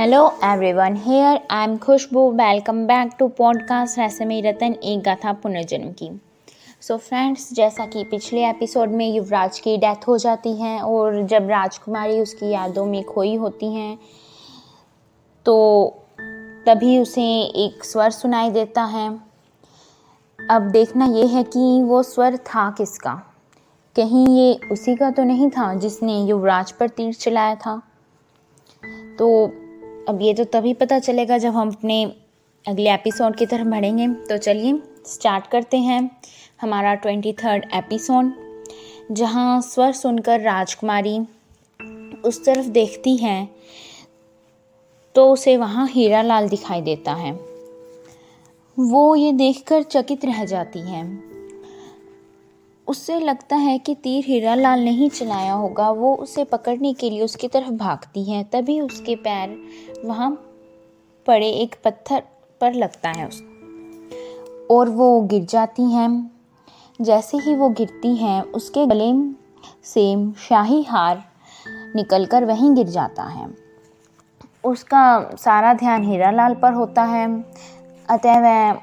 Hello everyone here I am Khushboo welcome back to podcast रहस्यमय रतन एक गाथा पुनर्जन्म की। सो so फ्रेंड्स जैसा कि पिछले एपिसोड में युवराज की डेथ हो जाती है और जब राजकुमारी उसकी यादों में खोई होती हैं तो तभी उसे एक स्वर सुनाई देता है। अब देखना ये है कि वो स्वर था किसका? कहीं ये उसी का तो नहीं था जिसने युवराज पर तीर चलाया था? तो अब ये तो तभी पता चलेगा जब हम अपने अगले एपिसोड की तरफ़ बढ़ेंगे। तो चलिए स्टार्ट करते हैं हमारा ट्वेंटी थर्ड एपिसोड जहाँ स्वर सुनकर राजकुमारी उस तरफ़ देखती है तो उसे वहाँ हीरा लाल दिखाई देता है। वो ये देखकर चकित रह जाती है। उससे लगता है कि तीर हीरा लाल नहीं चलाया होगा। वो उसे पकड़ने के लिए उसकी तरफ़ भागती है, तभी उसके पैर वहाँ पड़े एक पत्थर पर लगता है। उस और वो गिर जाती हैं। जैसे ही वो गिरती हैं, उसके गले से शाही हार निकलकर वहीं गिर जाता है। उसका सारा ध्यान हीरा लाल पर होता है, अतः वह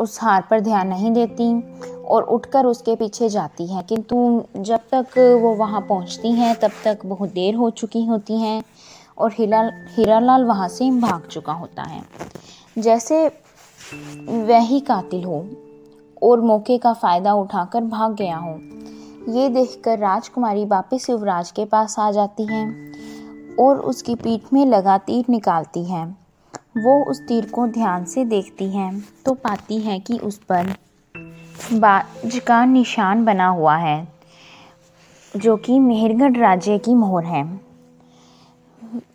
उस हार पर ध्यान नहीं देती। और उठकर उसके पीछे जाती है। किंतु जब तक वो वहाँ पहुँचती हैं, तब तक बहुत देर हो चुकी होती हैं और हीरा लाल वहाँ से भाग चुका होता है। जैसे वही कातिल हो और मौके का फ़ायदा उठाकर भाग गया हो, ये देखकर राजकुमारी वापस युवराज के पास आ जाती हैं और उसकी पीठ में लगा तीर निकालती हैं। वो उस तीर को ध्यान से देखती हैं तो पाती हैं कि उस पर बाज का निशान बना हुआ है, जो कि मेहरगढ़ राज्य की मोहर है।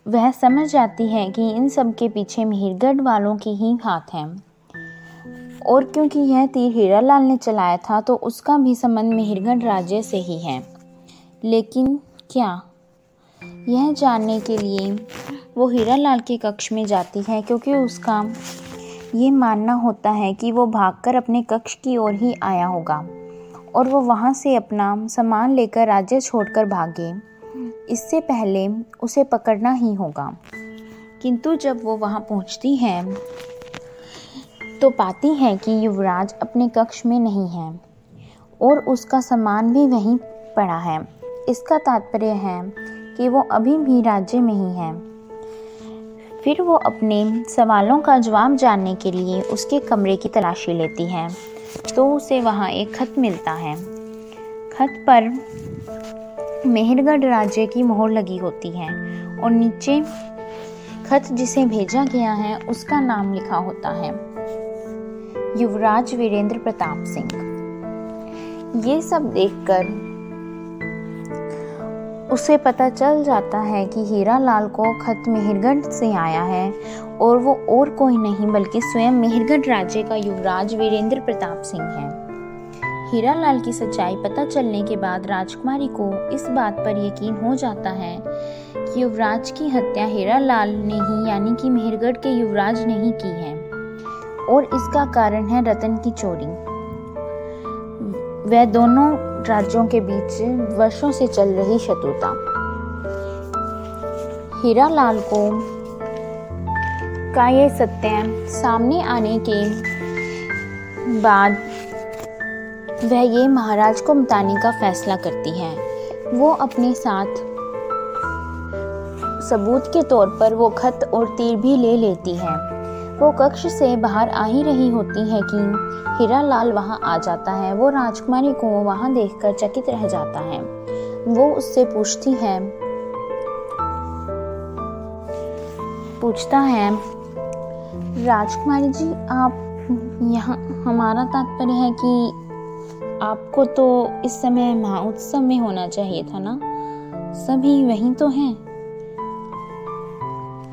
वह समझ जाती है कि इन सब के पीछे मेहरगढ़ वालों की ही हाथ हैं। और क्योंकि यह तीर हीरा लाल ने चलाया था तो उसका भी संबंध मेहरगढ़ राज्य से ही है। लेकिन क्या? यह जानने के लिए वो हीरा लाल के कक्ष में जाती है, क्योंकि उसका ये मानना होता है कि वो भागकर अपने कक्ष की ओर ही आया होगा और वो वहाँ से अपना सामान लेकर राज्य छोड़कर भागे। इससे पहले उसे पकड़ना ही होगा। किंतु जब वो वहाँ पहुँचती है तो पाती है कि युवराज अपने कक्ष में नहीं है और उसका सामान भी वहीं पड़ा है। इसका तात्पर्य है कि वो अभी भी राज्य में ही है। फिर वो अपने सवालों का जवाब जानने के लिए उसके कमरे की तलाशी लेती है। तो उसे वहाँ एक खत मिलता है। खत पर मेहरगढ़ राज्य की मोहर लगी होती है और नीचे खत जिसे भेजा गया है, उसका नाम लिखा होता है। युवराज वीरेंद्र प्रताप सिंह। ये सब देखकर उसे पता चल जाता है कि हीरा लाल को खत मेहरगढ़ से आया है और वो और कोई नहीं, बल्कि स्वयं मेहरगढ़ राज्य का युवराज वीरेंद्र प्रताप सिंह है। हीरा लाल की सच्चाई पता चलने के बाद राजकुमारी को इस बात पर यकीन हो जाता है कि युवराज की हत्या हीरा लाल ने ही, यानी कि मेहरगढ़ के युवराज ने ही की है। और इसका कारण है रतन की चोरी। वह दोनों राज्यों के बीच वर्षों से चल रही शत्रुता। हीरा लाल को का ये सत्य सामने आने के बाद वह ये महाराज को बताने का फैसला करती है। वो अपने साथ सबूत के तौर पर वो खत और तीर भी ले लेती है। वो कक्ष से बाहर आ ही रही होती है कि हीरा लाल वहाँ आ जाता है। वो राजकुमारी को वहाँ देखकर चकित रह जाता है। वो उससे पूछती है, पूछता है, राजकुमारी जी, आप यहाँ, हमारा तात्पर्य है कि आपको तो इस समय महोत्सव में होना चाहिए था ना? सभी वहीं तो हैं।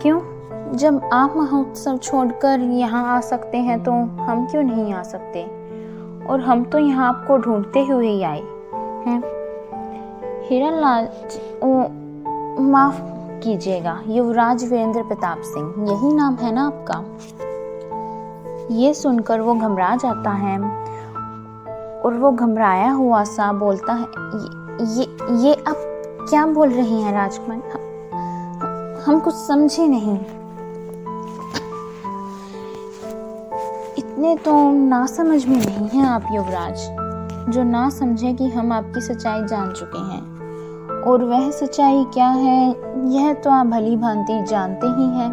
क्यों? जब आप महोत्सव छोड़कर यहाँ आ सकते हैं तो हम क्यों नहीं आ सकते? और हम तो यहाँ आपको ढूंढते हुए ही आए हैं। हिरन लाल माफ़ कीजिएगा युवराज वीरेंद्र प्रताप सिंह यही नाम है ना आपका? ये सुनकर वो घबरा जाता है और वो घबराया हुआ सा बोलता है ये ये, ये आप क्या बोल रही हैं राजकुमार? हम कुछ समझे नहीं। इतने तो ना समझ में नहीं हैं आप युवराज, जो ना समझे कि हम आपकी सच्चाई जान चुके हैं। और वह सच्चाई क्या है, यह तो आप भली भांति जानते ही हैं।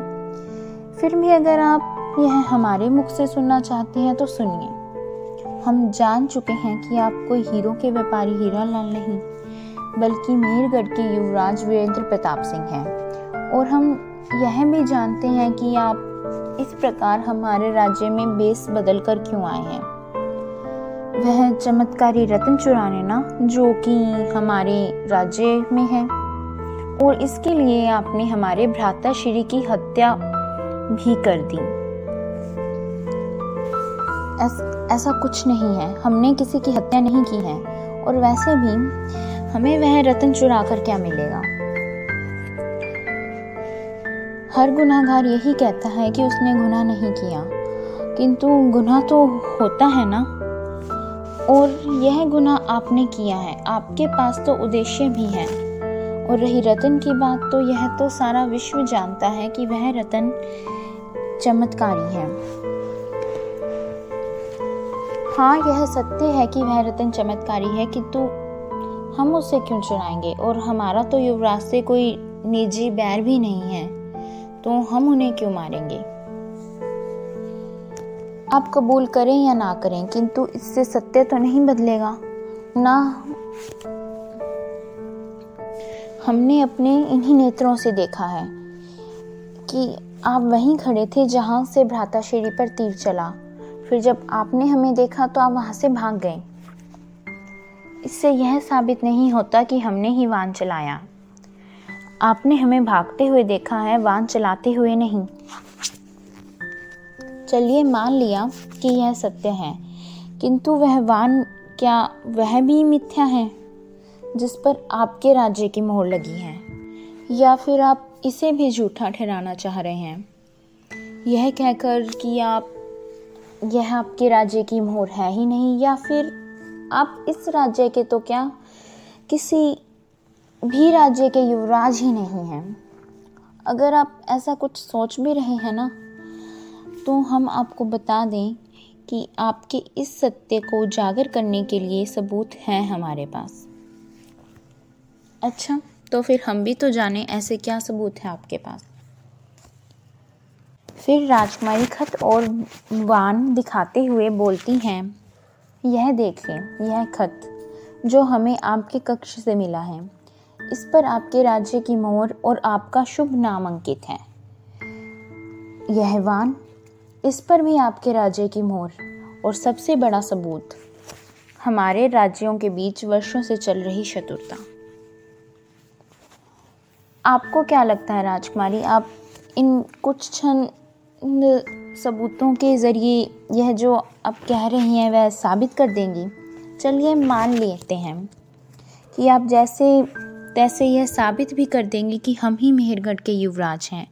फिर भी अगर आप यह हमारे मुख से सुनना चाहते हैं तो सुनिए। हम जान चुके हैं कि आप कोई हीरो के व्यापारी हीरा लाल नहीं, बल्कि मेरगढ़ के युवराज वीरेंद्र प्रताप सिंह हैं। और हम यह भी जानते हैं कि आप इस प्रकार हमारे राज्य में बेस बदल कर क्यों आए हैं? वह चमत्कारी रत्न चुराने ना जो कि हमारे राज्य में है। और इसके लिए आपने हमारे भ्राता श्री की हत्या भी कर दी। ऐस, ऐसा कुछ नहीं है। हमने किसी की हत्या नहीं की है। और वैसे भी हमें वह रत्न चुरा कर क्या मिलेगा? हर गुनाहगार यही कहता है कि उसने गुनाह नहीं किया। किंतु गुनाह तो होता है ना? और यह गुनाह आपने किया है। आपके पास तो उद्देश्य भी है। और रही रतन की बात तो यह तो सारा विश्व जानता है कि वह रतन चमत्कारी है। हाँ यह सत्य है कि वह रतन चमत्कारी है, किंतु हम उसे क्यों चुराएँगे? और हमारा तो युवराज से कोई निजी बैर भी नहीं है। तो हम उन्हें क्यों मारेंगे? आप कबूल करें या ना करें, किंतु इससे सत्य तो नहीं बदलेगा। ना, हमने अपने इन्हीं नेत्रों से देखा है कि आप वहीं खड़े थे जहाँ से भ्राता शेरी पर तीर चला। फिर जब आपने हमें देखा तो आप वहाँ से भाग गए। इससे यह साबित नहीं होता कि हमने ही वान चलाया। आपने हमें भागते हुए देखा है वाहन चलाते हुए नहीं। चलिए मान लिया कि यह सत्य है, किंतु वह वान क्या, वह भी मिथ्या है, जिस पर आपके राज्य की मोहर लगी है, या फिर आप इसे भी झूठा ठहराना चाह रहे हैं? यह कहकर कि आप, यह आपके राज्य की मोहर है ही नहीं, या फिर आप इस राज्य के तो क्या किसी भी राज्य के युवराज ही नहीं हैं। अगर आप ऐसा कुछ सोच भी रहे हैं ना तो हम आपको बता दें कि आपके इस सत्य को उजागर करने के लिए सबूत हैं हमारे पास। अच्छा तो फिर हम भी तो जाने ऐसे क्या सबूत है आपके पास। फिर राजकुमारी खत और वान दिखाते हुए बोलती हैं, यह देखिए यह खत जो हमें आपके कक्ष से मिला है। इस पर आपके राज्य की मोहर और आपका शुभ नाम अंकित है। यह वान इस पर भी आपके राज्य की मोहर और सबसे बड़ा सबूत, हमारे राज्यों के बीच वर्षों से चल रही शत्रुता। आपको क्या लगता है राजकुमारी, आप इन कुछ क्षण सबूतों के ज़रिए यह जो आप कह रही हैं वह साबित कर देंगी? चलिए मान लेते हैं कि आप जैसे तैसे यह साबित भी कर देंगे कि हम ही मेहरगढ़ के युवराज हैं।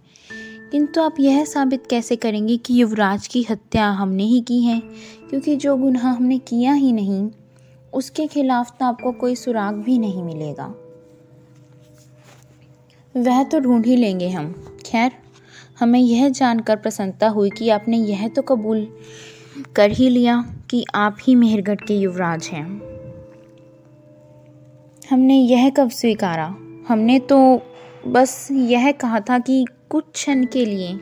किंतु आप यह साबित कैसे करेंगे कि युवराज की हत्या हमने ही की है? क्योंकि जो गुनाह हमने किया ही नहीं, उसके खिलाफ तो आपको कोई सुराग भी नहीं मिलेगा। वह तो ढूंढ ही लेंगे हम। खैर, हमें यह जानकर प्रसन्नता हुई कि आपने यह तो कबूल कर ही लिया कि आप ही मेहरगढ़ के युवराज हैं। हमने यह कब स्वीकारा? हमने तो बस यह कहा था कि कुछ क्षण के लिए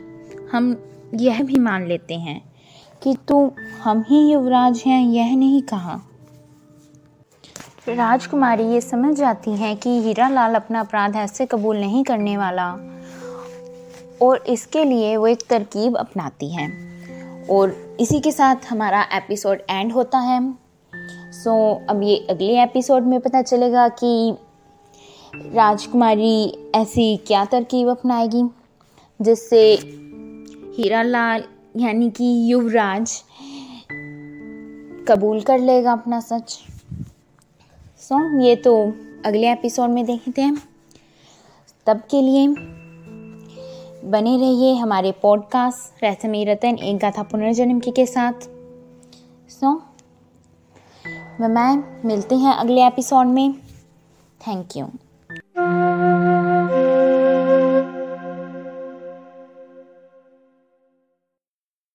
हम यह भी मान लेते हैं कि तो हम ही युवराज हैं, यह नहीं कहा। राजकुमारी, ये समझ जाती है कि हीरा लाल अपना अपराध ऐसे कबूल नहीं करने वाला और इसके लिए वो एक तरकीब अपनाती है। और इसी के साथ हमारा एपिसोड एंड होता है। सो so, अब ये अगले एपिसोड में पता चलेगा कि राजकुमारी ऐसी क्या तरकीब अपनाएगी जिससे हीरा लाल यानी कि युवराज कबूल कर लेगा अपना सच। सो so, ये तो अगले एपिसोड में देखते हैं। तब के लिए बने रहिए हमारे पॉडकास्ट रहसमी रतन एक गाथा पुनर्जन्म की के साथ। सो so, व मैं मिलते हैं अगले एपिसोड में. Thank you